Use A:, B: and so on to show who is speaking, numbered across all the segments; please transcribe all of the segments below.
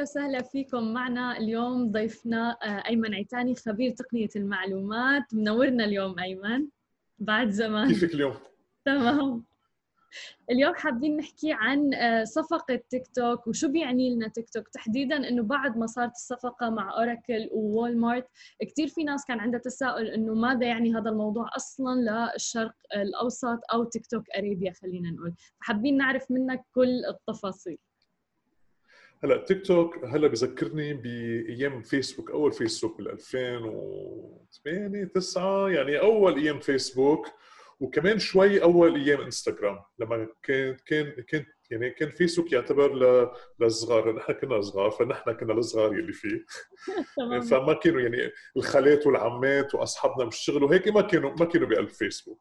A: أهلا وسهلا فيكم. معنا اليوم ضيفنا آه، أيمن عيتاني خبير تقنية المعلومات. منورنا اليوم أيمن. بعد زمان.
B: كيفك اليوم؟
A: تمام. اليوم حابين نحكي عن آه، صفقة تيك توك. وشو بيعني لنا تيك توك؟ تحديدا إنه بعد ما صارت الصفقة مع Oracle Walmart كثير في ناس كان عندها تساؤل إنه ماذا يعني هذا الموضوع أصلا للشرق الأوسط أو TikTok Arabia خلينا نقول. فحابين نعرف منك كل التفاصيل.
B: هلا تيك توك هلا بذكرني بأيام فيسبوك أول فيسبوك بال 2008 9 يعني أول أيام فيسبوك وكمان شوي أول أيام انستغرام لما كان كان كان يعني كان فيسبوك يعتبر للصغار نحن كنا صغار فنحن كنا الصغار يلي فيه. فما كانوا يعني الخالات والعمات وأصحابنا بالشغل وهيك ما كانوا ما كانوا بقلب فيسبوك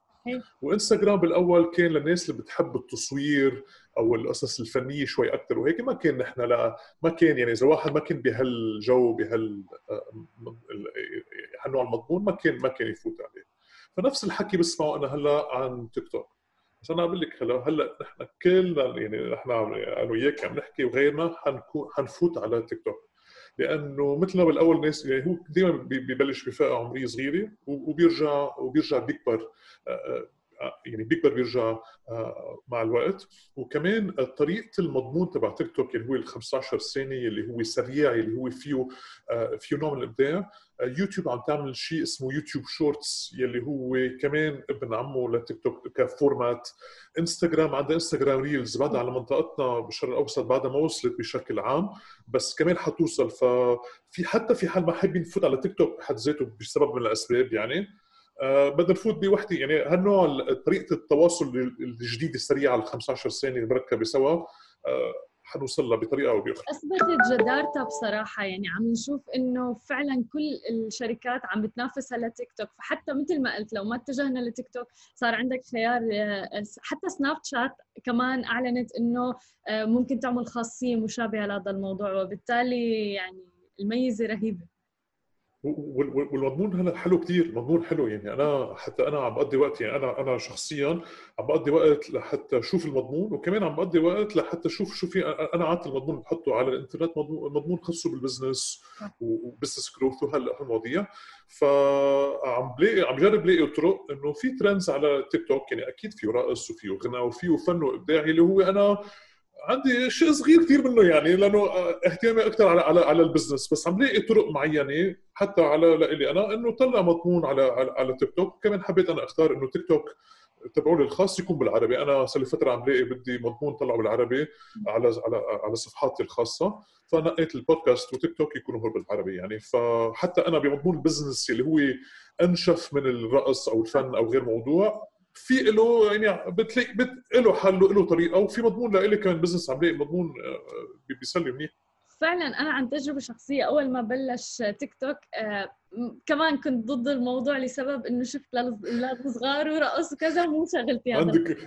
B: وإنستغرام بالأول كان للناس اللي بتحب التصوير أو القصص الفنية شوي أكثر وهيك ما كان نحن لا ما كان يعني إذا واحد ما كان بهالجو بهال هالنوع المضمون ما كان ما كان يفوت عليه. فنفس الحكي بسمعه أنا هلأ عن تيك توك بس أنا بقول لك هلا هلأ نحن كلنا يعني نحن أنا وياك عم نحكي وغيرنا حنكون حنفوت على تيك توك. لأنه مثل ما بالأول ناس يعني هو دائما ببلش بفئة عمرية صغيرة وبيرجع وبيرجع بيكبر. يعني بيكبر بيرجع آه، مع الوقت. وكمان طريقة المضمون تبع تيك توك اللي هو ال 15 ثانية اللي هو سريع اللي هو فيه آه، فيه نوع من الإبداع. آه، يوتيوب عم تعمل شيء اسمه يوتيوب shorts يلي هو كمان ابن عمه لتيك توك ك format. إنستغرام عندها إنستغرام reels بعدها على منطقتنا بالشرق الأوسط بعدها ما وصلت بشكل عام بس كمان حتوصل. ففي حتى في حال ما حابين نفوت على تيك توك بحد ذاته بسبب من الأسباب يعني آه، بدنا نفوت بوحدة. يعني هالنوع طريقة التواصل الجديدة السريعة ال 15 ثانية المركبه سوا آه، حنوصل لها بطريقة أو بأخرى.
A: اثبتت جدارتها بصراحة. يعني عم نشوف إنه فعلا كل الشركات عم بتنافس على تيك توك. فحتى مثل ما قلت لو ما اتجهنا لتيك توك صار عندك خيار آه، حتى سناب شات كمان أعلنت إنه ممكن تعمل خاصية مشابهة لهذا الموضوع. وبالتالي يعني الميزة رهيبة.
B: والمضمون هلا حلو كثير المضمون حلو يعني. أنا حتى أنا عم بقضي وقت يعني أنا أنا شخصيا عم بقضي وقت لحتى أشوف المضمون وكمان عم بقضي وقت لحتى أشوف شو في أنا عادة المضمون بحطه على الإنترنت مضمون خاصه بال business و business growth وهالمواضيع فعم بلاقي عم جرب لاقي طرق إنه في trends على تيك توك يعني أكيد فيه رقص وفيه غنى وفيه فن وإبداع اللي هو أنا عندي شيء صغير كثير منه يعني لأنه اهتمامي أكثر على على على ال business بس عم لاقي طرق معينة حتى على لإلي أنا إنه طلع مضمون على على, على تيك توك كمان حبيت أنا أختار إنه تيك توك تبعولي الخاص يكون بالعربي. أنا صار لي فترة عم لاقي بدي مضمون طلعه بالعربي على على على صفحاتي الخاصة. فنقيت البودكاست وتيك توك يكونوا هو بالعربي يعني. فحتى أنا بمضمون ال business اللي هو أنشف من الرقص أو الفن أو غير موضوع في له يعني بتلاقي بت... له حل له طريقه وفي مضمون لإلي كمان business عم لاقي مضمون آه، بيسلي منيح
A: فعلا أنا عن تجربة شخصية أول ما بلش تيك توك آه كمان كنت ضد الموضوع لسبب إنه شفت الاولاد صغار ورقص وكذا مو شغلتي
B: هذا عندك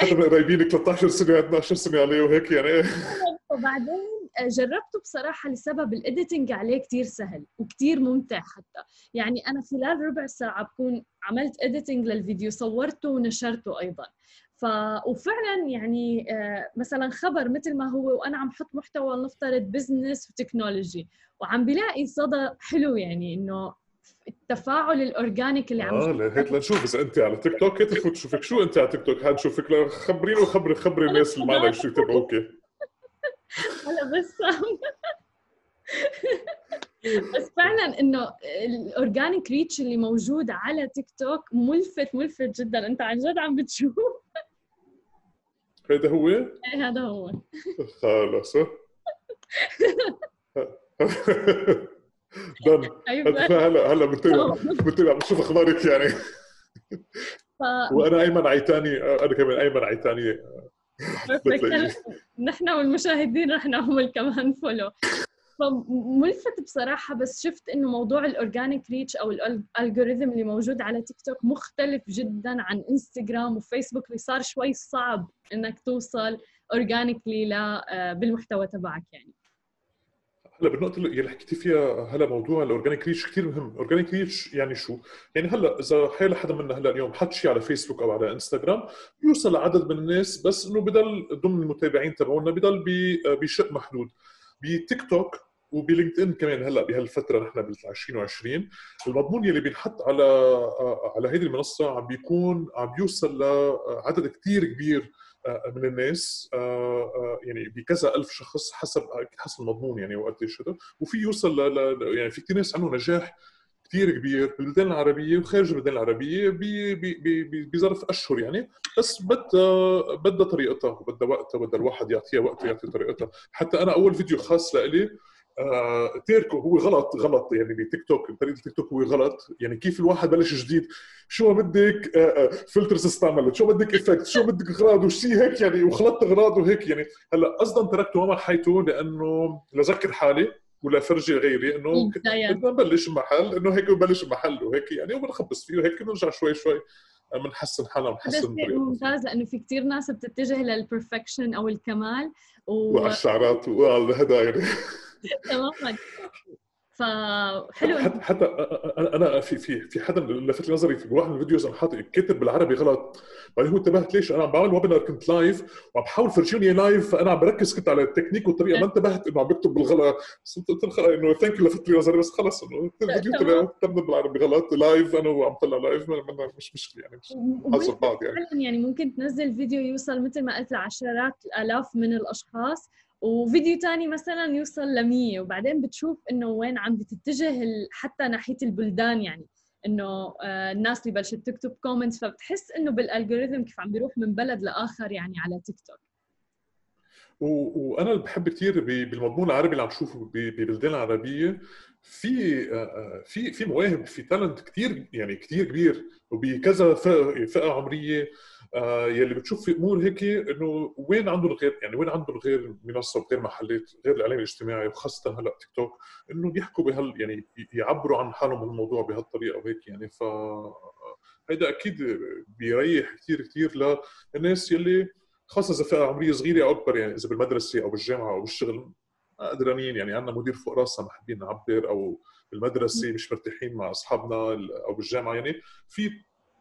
B: قرايبينك 13 سنة 12 سنة عليه وهيك يعني.
A: وبعدين جربته بصراحة لسبب ال editing عليه كتير سهل وكتير ممتع حتى. يعني أنا خلال ربع ساعة بكون عملت editing للفيديو صورته ونشرته أيضا. ف وفعلا يعني آه، مثلا خبر مثل ما هو وأنا عم حط محتوى نفترض business و technology وعم بلاقي صدى حلو يعني إنه التفاعل ال organic اللي عم
B: آه هيك لنشوف إذا أنت على تيك توك هيك تفوت تشوفك شو أنت على تيك توك هاد شوفك خبريني وخبري خبري الناس اللي معنا شو يتابعوكي
A: هلا بس بس فعلا إنه ال organic reach اللي موجود على تيك توك ملفت ملفت جدا. أنت عن جد عم بتشوف؟
B: هذا هو؟
A: إيه هذا هو.
B: خلص. done هلا هلا بنتابع بنتابع بنشوف أخبارك يعني. وأنا أيمن عيتاني أنا كمان أيمن عيتاني
A: نحن والمشاهدين رح نعمل كمان follow فملفت بصراحة بس شفت إنه موضوع ال organic reach أو ال algorithm اللي موجود على تيك توك مختلف جدا عن انستغرام وفيسبوك اللي صار شوي صعب إنك توصل organically آه، بالمحتوى تبعك يعني.
B: هلا بالنقطة اللي حكيتي فيها هلا موضوع ال organic reach كثير مهم، ال organic reach يعني شو؟ يعني هلا إذا حيل حدا منا هلا اليوم حط شيء على فيسبوك أو على إنستغرام بيوصل لعدد من الناس بس إنه بضل ضمن المتابعين تبعونا بضل بشق محدود. بتيك توك وبلينكد ان كمان هلا بهالفترة نحن بال 2020 المضمون يلي بينحط على على هذه المنصة عم بيكون عم بيوصل لعدد كثير كبير من الناس يعني بكذا ألف شخص حسب حسب المضمون يعني وقت هذا وفي يوصل ل يعني في كثير ناس عندهم نجاح كثير كبير بالبلدان العربية وخارج البلدان العربية بظرف أشهر يعني. بس بدها بدها طريقتها وبدها وقتها بدها الواحد يعطيها وقت يعطي طريقتها. حتى أنا أول فيديو خاص لإلي آه تيركو هو غلط غلط يعني بتيك توك طريقة التيك توك هو غلط. يعني كيف الواحد بلش جديد؟ شو بدك؟ آه filters استعملت شو بدك effect شو بدك اغراض وشي هيك يعني وخلطت اغراض وهيك يعني. هلأ قصدا تركته ما محيته لأنه لذكر حالي ولا فرجي غيري إنه بدنا نبلش محل إنه هيك ببلش محل وهيك يعني وبنخبص فيه وهيك بنرجع شوي شوي بنحسن حالنا ونحسن
A: طريقتنا ممتاز لأنه في كثير ناس بتتجه لل perfection أو الكمال
B: و... وعلى الشعرات وعلى هذا يعني
A: تماما. فحلو
B: حتى حتى أنا في في في حدا لفت لي نظري في واحد من ال videos أنا حاطط كاتب بالعربي غلط. بعدين هو انتبهت ليش؟ أنا عم بعمل webinar كنت live وعم بحاول فرجيني live فأنا عم بركز كنت على التكنيك والطريقة ما انتبهت إنه عم بكتب بالغلط. بس قلت له إنه thank you لفت لي نظري بس خلص إنه الفيديو تم بالعربي غلط. live أنا وعم طلع live مش مشكلة يعني مش بعض
A: يعني. يعني ممكن تنزل فيديو يوصل مثل ما قلت لعشرات الآلاف من الأشخاص. وفيديو تاني مثلا يوصل ل 100 وبعدين بتشوف إنه وين عم بتتجه حتى ناحية البلدان يعني إنه الناس اللي بلشت تكتب comments فبتحس إنه بال algorithm كيف عم بيروح من بلد لآخر يعني على تيك توك
B: وأنا بحب كثير بالمضمون العربي اللي عم شوفه ببلدان العربية في في في مواهب في تالنت كثير يعني كثير كبير وبكذا فئة عمرية آه يلي بتشوف في أمور هيك إنه وين عندهم غير يعني وين عندهم غير منصه وغير محلات غير الإعلام الاجتماعي وخاصة هلأ تيك توك إنه يحكوا بهال يعني يعبروا عن حالهم بالموضوع بهالطريقة وهيك يعني. ف هيدا أكيد بيريح كثير كثير للناس يلي خاصة إذا فئة عمرية صغيرة أو أكبر يعني إذا بالمدرسة أو بالجامعة أو بالشغل قدرانين يعني عندنا مدير فوق راسنا ما حابين نعبر أو بالمدرسة مش مرتاحين مع أصحابنا أو بالجامعة يعني في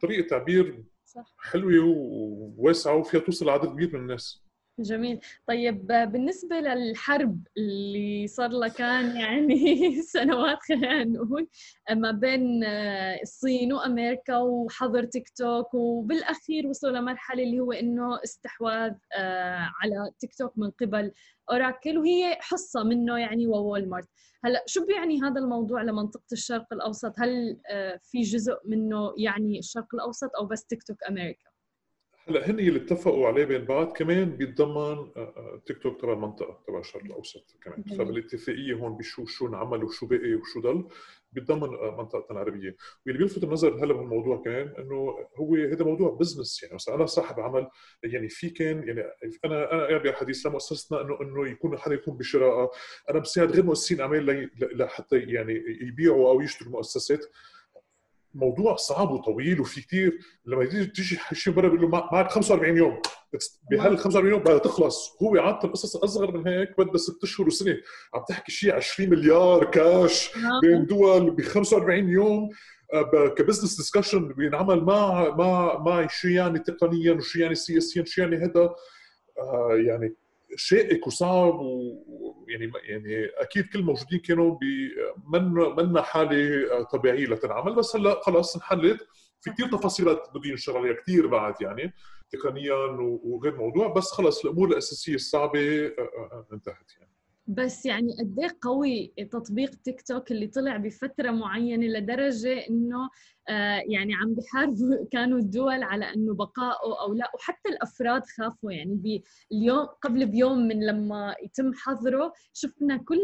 B: طريقة تعبير صح. حلوة وواسعة وفيها توصل لعدد كبير من الناس.
A: جميل. طيب بالنسبة للحرب اللي صار لها كان يعني سنوات خلينا نقول ما بين الصين وأمريكا وحظر تيك توك وبالأخير وصلوا لمرحلة اللي هو إنه استحواذ على تيك توك من قبل أوراكل وهي حصة منه يعني وول مارت هلأ شو بيعني هذا الموضوع لمنطقة الشرق الأوسط؟ هل في جزء منه يعني الشرق الأوسط أو بس تيك توك أمريكا؟
B: هلا هن اللي اتفقوا عليه بين بعض كمان بيتضمن تيك توك تبع المنطقة تبع الشرق الأوسط كمان. فبالاتفاقيه هون بشو شو انعمل وشو بقي وشو ضل بيتضمن منطقتنا العربية. واللي بيلفت النظر هلا بهالموضوع كمان إنه هو هذا موضوع business يعني مثلا أنا صاحب عمل يعني في كان يعني أنا أنا قاعد بحديث لمؤسستنا إنه إنه يكون حدا يكون بشراءه أنا بساعد غير مؤسسين أعمال لحتى يعني يبيعوا أو يشتروا مؤسسات. موضوع صعب وطويل وفي كثير لما تيجي شيء برا بيقول له معك 45 يوم. بهال 45 يوم بدها تخلص. هو عاده قصص أصغر من هيك بدها ست اشهر وسنة. عم تحكي شيء 20 مليار كاش بين دول ب 45 يوم. ك business discussion بينعمل مع مع مع شو يعني تقنيا؟ وشو يعني سياسيا؟ شو يعني هذا آه يعني شائك وصعب ويعني يعني أكيد كل الموجودين كانوا من منا حاله طبيعيه لتنعمل بس هلا خلص انحلت. في كثير تفاصيلات بدي نشتغل عليها كثير بعد يعني تقنيا وغير موضوع بس خلص الأمور الأساسية الصعبة انتهت يعني.
A: بس يعني قد إيه قوي تطبيق تيك توك اللي طلع بفترة معينة لدرجة إنه آه يعني عم بحاربوا كانوا الدول على إنه بقائه أو لا. وحتى الأفراد خافوا. يعني اليوم قبل بيوم من لما يتم حظره شفنا كل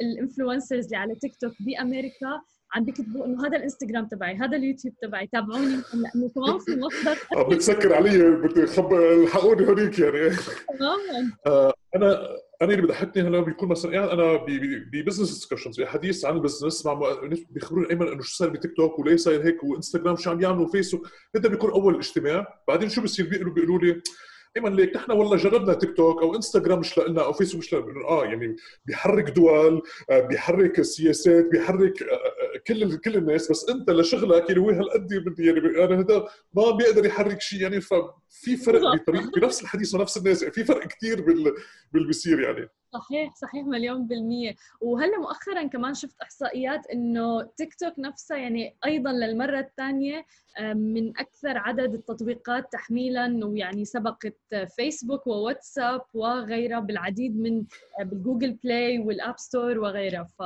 A: ال influencers اللي على تيك توك بأمريكا عم بيكتبوا إنه هذا الإنستغرام تبعي هذا اليوتيوب تبعي تابعوني. لأنه كمان في مصدر
B: بتسكر علي بدي الحقوني هونيك يعني.
A: تماما.
B: أنا أنا اللي بضحكني هلا بيكون مثلا قاعد أنا ب business discussions بحديث عن ال business مع بيخبروني ايمن إنه شو صار بتيك توك وليه صاير هيك وإنستغرام شو عم يعملوا وفيسبوك. هذا بيكون أول اجتماع. بعدين شو بصير؟ بيقولوا بيقولوا لي ايمن ليك نحن والله جربنا تيك توك أو انستغرام مش لنا أو فيسبوك مش لنا آه يعني بيحرك دول بيحرك سياسات بيحرك كل كل الناس. بس أنت لشغلك اللي هو هالقد بدي يعني أنا هذا ما بيقدر يحرك شيء. يعني ففي فرق بطريقة بنفس الحديث ونفس الناس. في فرق كثير بال باللي بيصير يعني.
A: صحيح صحيح مليون بالمية. وهلا مؤخرا كمان شفت إحصائيات إنه تيك توك نفسها يعني أيضا للمرة الثانية من أكثر عدد التطبيقات تحميلا ويعني سبقت فيسبوك وواتساب وغيرها بالعديد من آه، بالجوجل بلاي وال App Store وغيرها. ف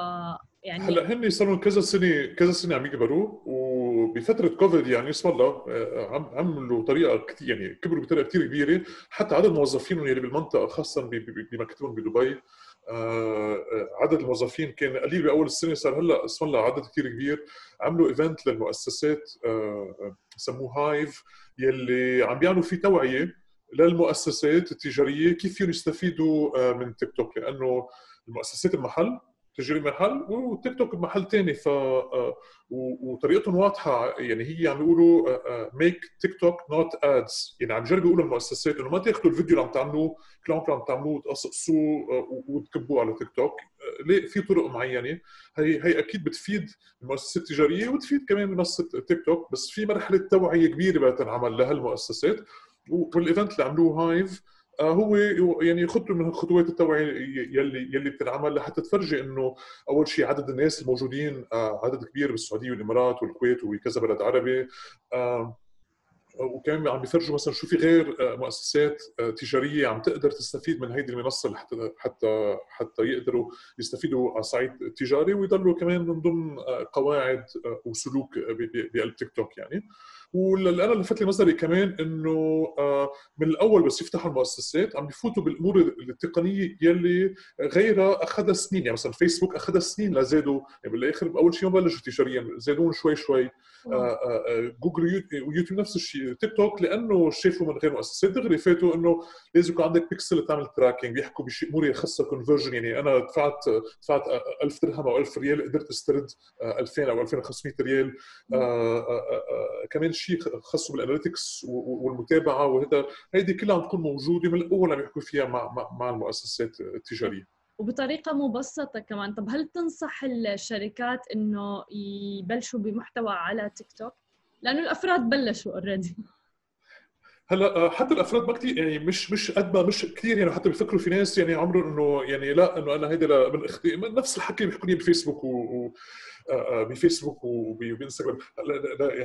B: يعني هلا هن صاروا كذا سنة كذا سنة عم يكبروا وبفترة كوفيد يعني اسم الله آه، عم عملوا طريقة كثير يعني كبروا بطريقة كثير كبيرة حتى عدد موظفينهم اللي بالمنطقة خاصه بمكتبهم بدبي آه، آه، عدد الموظفين كان قليل بأول السنة صار هلأ اسم الله عدد كثير كبير عملوا event للمؤسسات سموه هايف يلي عم بيعملوا فيه توعية للمؤسسات التجارية كيف فيهم يستفيدوا من تيك توك لأنه المؤسسات المحل التجاري محل وتيك توك بمحل ثاني ف آه، وطريقتهم واضحة. يعني هي عم بيقولوا make TikToks not ads يعني عم يجربوا يقولوا المؤسسات إنه ما تأخذوا الفيديو اللي عم تعملوه كلام عم تعملوه وتقصقصوه آه، وتكبوه على تيك توك ليه في طرق معينة. هي هي أكيد بتفيد المؤسسات التجارية وتفيد كمان منصة تيك توك بس في مرحلة توعية كبيرة بدها تنعمل لهالمؤسسات. وال event اللي عملوه هايف هو يعني خطوة من خطوات التوعية يلي يلي بتنعمل لحتى تفرجي إنه أول شيء عدد الناس الموجودين آه، عدد كبير بالسعودية والإمارات والكويت وكذا بلد عربي آه، وكمان عم بيفرجوا مثلا شو في غير مؤسسات تجارية عم تقدر تستفيد من هيدي المنصة حتى حتى حتى يقدروا يستفيدوا على صعيد تجاري ويضلوا كمان من ضمن قواعد وسلوك بقلب تيك توك يعني. واللي أنا لفت لي نظري كمان إنه آه، من الأول بس يفتحوا المؤسسات عم بفوتوا بالأمور التقنية يلي غيرها أخذها سنين. يعني مثلا فيسبوك أخذها سنين لزادوا يعني بالآخر أول شيء ما بلشوا تجاريا زادون شوي شوي. آه، آه، جوجل ويوتيوب نفس الشيء. تيك توك لأنه شافوا من غير مؤسسات. دغري فاتوا إنه لازم يكون عندك بيكسل تعمل tracking بيحكوا بشيء أمور خاصه conversion يعني أنا دفعت دفعت 1000 درهم أو 1000 ريال قدرت استرد 2000 أو 2500 ريال. كمان شيء خاصه بال analytics والمتابعة وهذا هيدي كلها عم تكون موجودة من الأول عم يحكوا فيها مع مع, المؤسسات التجارية.
A: وبطريقة مبسطة كمان. طب هل تنصح الشركات إنه يبلشوا بمحتوى على تيك توك؟ لأنه الأفراد بلشوا already
B: هلا آه، حتى الأفراد ما كثير يعني مش مش قد ما مش كثير يعني حتى بيفكروا في ناس يعني عمرهم انه يعني لا إنه أنا هيدا من أختي نفس الحكي اللي بيحكوا لي بفيسبوك و... آه، بفيسبوك وبإنستغرام.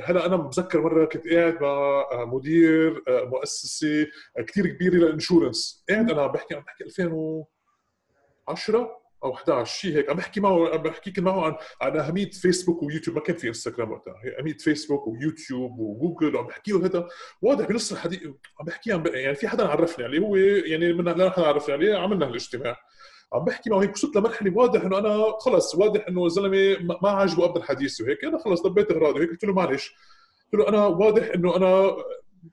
B: هلا أنا متذكر مرة كنت قاعد مع مدير مؤسسة كثير كبيرة لل insurance. قاعد أنا عم بحكي عم بحكي 2010 أو 11 شيء هيك. عم بحكي معه عم بحكي معه عن عن أهمية فيسبوك ويوتيوب. ما كان في إنستغرام وقتها. أهمية فيسبوك ويوتيوب وجوجل وعم بحكي له هذا واضح بنص الحديث عم بحكي عم يعني في حدا عرفني عليه. هو يعني من لا حدا عرفني عليه عملنا هالاجتماع. عم بحكي معه هيك وصلت لمرحله واضح إنه أنا خلص واضح إنه الزلمه ما عاجبه ابدا الحديث وهيك. أنا خلص ضبيت إغراضي وهيك قلت له معلش. قلت له أنا واضح إنه أنا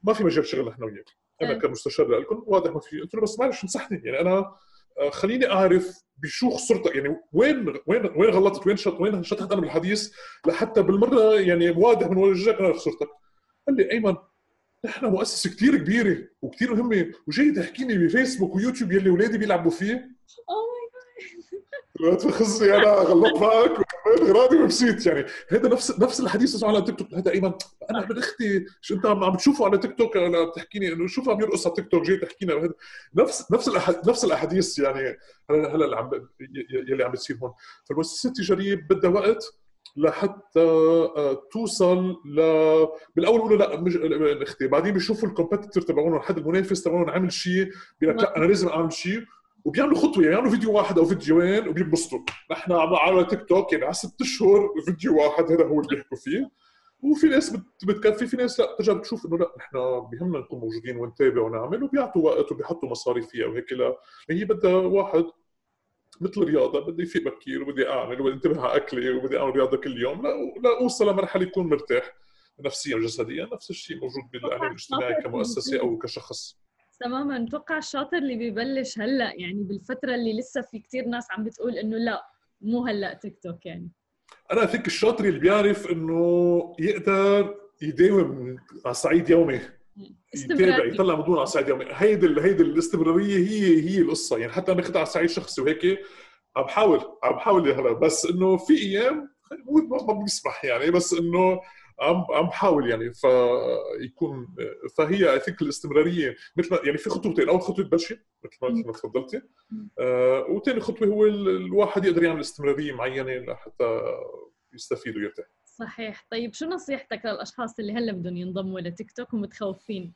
B: ما في مجال شغل نحن وياك. أنا. كمستشار لكم واضح ما في. قلت له بس معلش انصحني. يعني أنا آه، خليني أعرف بشو خسرتك. يعني وين وين وين غلطت؟ وين شط وين شطحت أنا بالحديث لحتى بالمرة يعني واضح من وجهك أنا خسرتك. قال لي أيمن نحن مؤسسة كثير كبيرة وكثير مهمة وجاي تحكيني بفيسبوك ويوتيوب يلي اولادي بيلعبوا فيه؟ لا تخزي أنا غلط معك وكملت غراضي ومشيت يعني هذا نفس نفس الحديث اسمه على تيك توك. هذا ايمن أنا من أختي شو أنت عم بتشوفه على تيك توك أنا بتحكيني إنه شوف عم يرقص على تيك توك جاي تحكينا نفس نفس الأحد نفس الأحاديث يعني هلا هلا اللي عم يلي عم بتصير هون. فالمؤسسات التجارية بدها وقت لحتى آه، توصل ل بالأول بيقولوا لا مش أختي. بعدين بيشوفوا ال competitor تبعونهم حد المنافس تبعونهم عامل شيء بيقول لك لا أنا لازم أعمل شيء. وبيعملوا خطوة يعني بيعملوا فيديو واحد أو فيديوين وبينبسطوا نحن على تيك توك يعني على ست أشهر فيديو واحد هذا هو اللي بيحكوا فيه. وفي ناس بتكفي في ناس لا بترجع بتشوف إنه لا نحن بيهمنا نكون موجودين ونتابع ونعمل وبيعطوا وقت وبيحطوا مصاري فيها وهيك لا. هي بدها واحد مثل الرياضة بدي يفيق بكير وبدي أعمل وبدي أنتبه على أكلي وبدي أعمل رياضة كل يوم. لا لا أوصل لمرحلة يكون مرتاح نفسيا وجسديا نفس الشيء موجود بالاعلام الاجتماعي كمؤسسة أو كشخص.
A: تماما. أتوقع الشاطر اللي ببلش هلأ يعني بالفترة اللي لسه في كثير ناس عم بتقول إنه لأ مو هلأ تيك توك يعني.
B: أنا فيك الشاطر اللي بيعرف إنه يقدر يداوم على صعيد يومي يتابع يطلع مضمون على صعيد يومي. هيدي هيدي الاستمرارية هي هي القصة. يعني حتى أنا اخذها على صعيد شخصي وهيك عم بحاول عم بحاول هلأ. بس إنه في أيام ما بيسمح يعني. بس إنه عم عم بحاول يعني فيكون فهي اي ثينك الاستمرارية مثل يعني في خطوتين. أول خطوة تبلشي مثل ما تفضلتي. آه وثاني خطوة هو الواحد يقدر يعمل استمرارية معينة لحتى يستفيد ويرتاح.
A: صحيح. طيب شو نصيحتك للأشخاص اللي هلا بدهم ينضموا لتيك توك ومتخوفين؟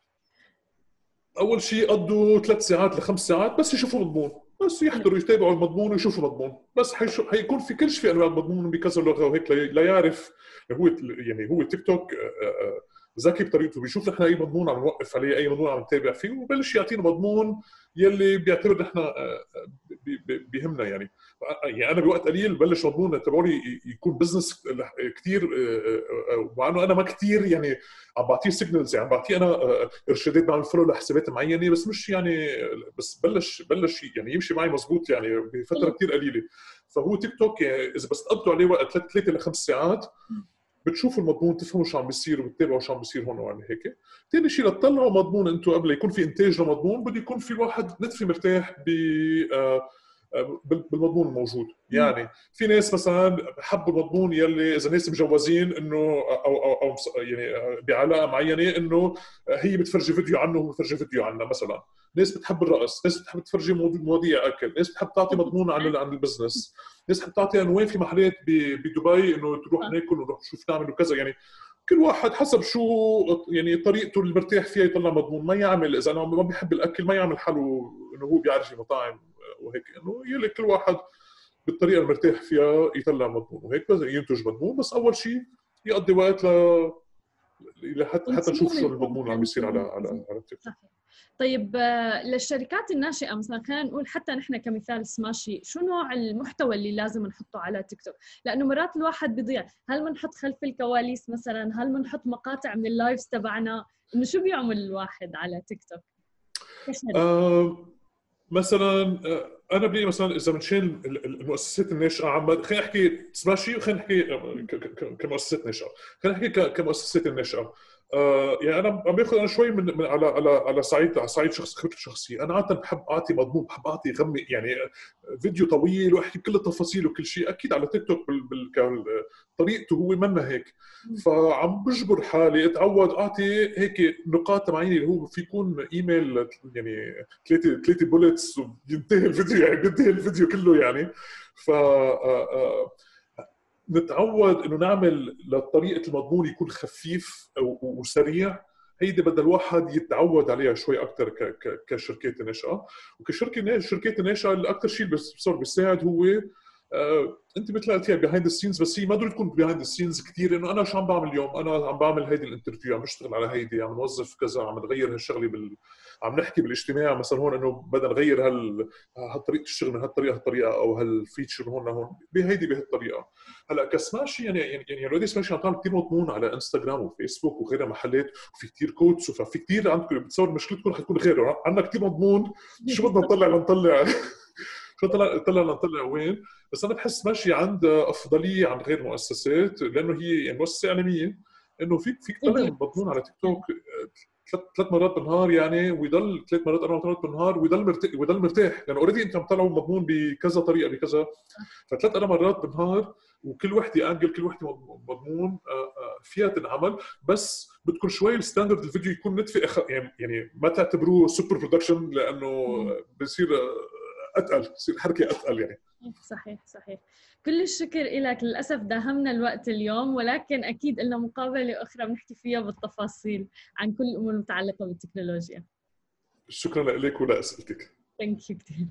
B: أول شيء قضوا ثلاث ساعات لخمس ساعات بس يشوفوا مضمون بس يحضروا يتابعوا المضمون ويشوفوا مضمون بس حيكون في كل شيء أنواع المضمون بكذا لغة وهيك ليعرف هو يعني هو تيك توك آه، آه، ذكي بطريقته بيشوف نحن أي مضمون عم نوقف عليه أي مضمون عم نتابع فيه وبلش يعطينا مضمون يلي بيعتبر نحن آه، بيهمنا يعني. يعني أنا بوقت قليل بلش مضمون تبعي لي يكون business كثير مع إنه أنا ما كثير يعني عم بعطيه signals يعني عم بعطيه أنا إرشادات بعمل follow لحسابات معينة بس مش يعني بس بلش بلش يعني يمشي معي مزبوط يعني بفترة كثير قليلة. فهو تيك توك يعني إذا بس تقضوا عليه وقت ثلاث لخمس ساعات بتشوفوا المضمون تفهموا شو عم بيصير وبتتابعوا شو عم بيصير هون وعم هيك. ثاني شيء لتطلعوا مضمون أنتم قبل يكون في إنتاج لمضمون بده يكون في الواحد نتفي مرتاح ب آه، بالمضمون الموجود. يعني في ناس مثلا بحبوا المضمون يلي إذا ناس مجوزين إنه أو أو أو يعني آه، بعلاقة معينة إنه هي بتفرجي فيديو عنه وهو بتفرجي فيديو عنها مثلا. ناس بتحب الرقص ناس بتحب تفرجي مواضيع أكل ناس بتحب تعطي مضمون عن عن ال business. ناس بتحب تعطي وين في محلات بدبي إنه تروح ناكل ونروح نشوف نعمل وكذا. يعني كل واحد حسب شو يعني طريقته اللي مرتاح فيها يطلع مضمون. ما يعمل إذا أنا ما بيحب الأكل ما يعمل حاله إنه هو بيعرف مطاعم وهيك إنه يلي كل واحد بالطريقة اللي مرتاح فيها يطلع مضمون. وهيك بس ينتج مضمون. بس أول شيء يقضي وقت ل لحتى حتى نشوف شو المضمون اللي عم يصير على على على التيك
A: طيب آه، للشركات الناشئة مثلا خلينا نقول حتى نحن كمثال سماشي شو نوع المحتوى اللي لازم نحطه على تيك توك؟ لأنه مرات الواحد بيضيع. هل بنحط خلف الكواليس مثلا؟ هل بنحط مقاطع من ال lives تبعنا؟ إنه شو بيعمل الواحد على تيك توك
B: آه مثلا آه، أنا بلاقي مثلا إذا بنشيل المؤسسات الناشئة عم خلينا نحكي سماشي وخلينا نحكي آه، كمؤسسات ناشئة. خلينا نحكي كمؤسسات الناشئة. آه يعني أنا عم باخذ أنا شوي من, من على على على صعيد على صعيد شخص خبرتي الشخصيه، أنا عادة بحب اعطي مضمون بحب اعطي غمي يعني فيديو طويل وأحكي بكل التفاصيل وكل شيء، أكيد على تيك توك بال طريقته هو منا هيك. فعم بجبر حالي أتعود اعطي هيك نقاط معينة اللي هو في يكون إيميل يعني ثلاثة ثلاثة bullets وبينتهي الفيديو يعني بينتهي الفيديو كله يعني. ف آه، آه، نتعود إنه نعمل لطريقة المضمون يكون خفيف وسريع. هيدي بدها الواحد يتعود عليها شوي أكثر كشركات ناشئه وكشركة الشركات الناشئه الاكثر شيء بصير بيساعد هو أنت مثل قلتيها behind the scenes بس هي ما ضروري تكون behind the scenes كثير انه أنا شو عم بعمل اليوم؟ أنا عم بعمل هيدي ال interview عم بشتغل على هيدي عم نوظف كذا عم نغير هالشغلة بال عم نحكي بالاجتماع مثلا هون إنه بدنا نغير هال هالطريقة الشغل من هالطريقة هالطريقة أو هال feature هون لهون بهيدي بهالطريقة. هلأ كسماشي يعني يعني يعني already سماشي عم تعمل كثير مضمون على انستغرام وفيسبوك وغيرها محلات وفي كثير quotes ففي كثير عندكم بتصور مشكلتكم حتكون غيره عندنا كثير مضمون. شو بدنا نطلع؟ لنطلع شو طلع طلع لنطلع وين؟ بس أنا بحس سماشي عندها أفضلية عن غير مؤسسات لأنه هي يعني مؤسسة إعلامية إنه فيك فيك تطلع مضمون على تيك توك ثلاث مرات بالنهار يعني ويضل ثلاث مرات أربع مرات بالنهار ويضل مرتاح ويضل مرتاح لأنه يعني already انت عم تطلعه مضمون بكذا طريقة بكذا. فثلاث أربع مرات بالنهار وكل وحدة angle كل وحدة مضمون آه، آه، فيها تنعمل. بس بدكم شوي ال standard الفيديو يكون نتفه يعني يعني ما تعتبروه super production لأنه بصير أتقل بصير حركة أتقل يعني؟
A: صحيح صحيح كل الشكر لك للأسف داهمنا الوقت اليوم ولكن أكيد لنا مقابلة أخرى بنحكي فيها بالتفاصيل عن كل الأمور المتعلقة بالتكنولوجيا.
B: شكرا لك ولأسئلتك.
A: ثانك يو كثير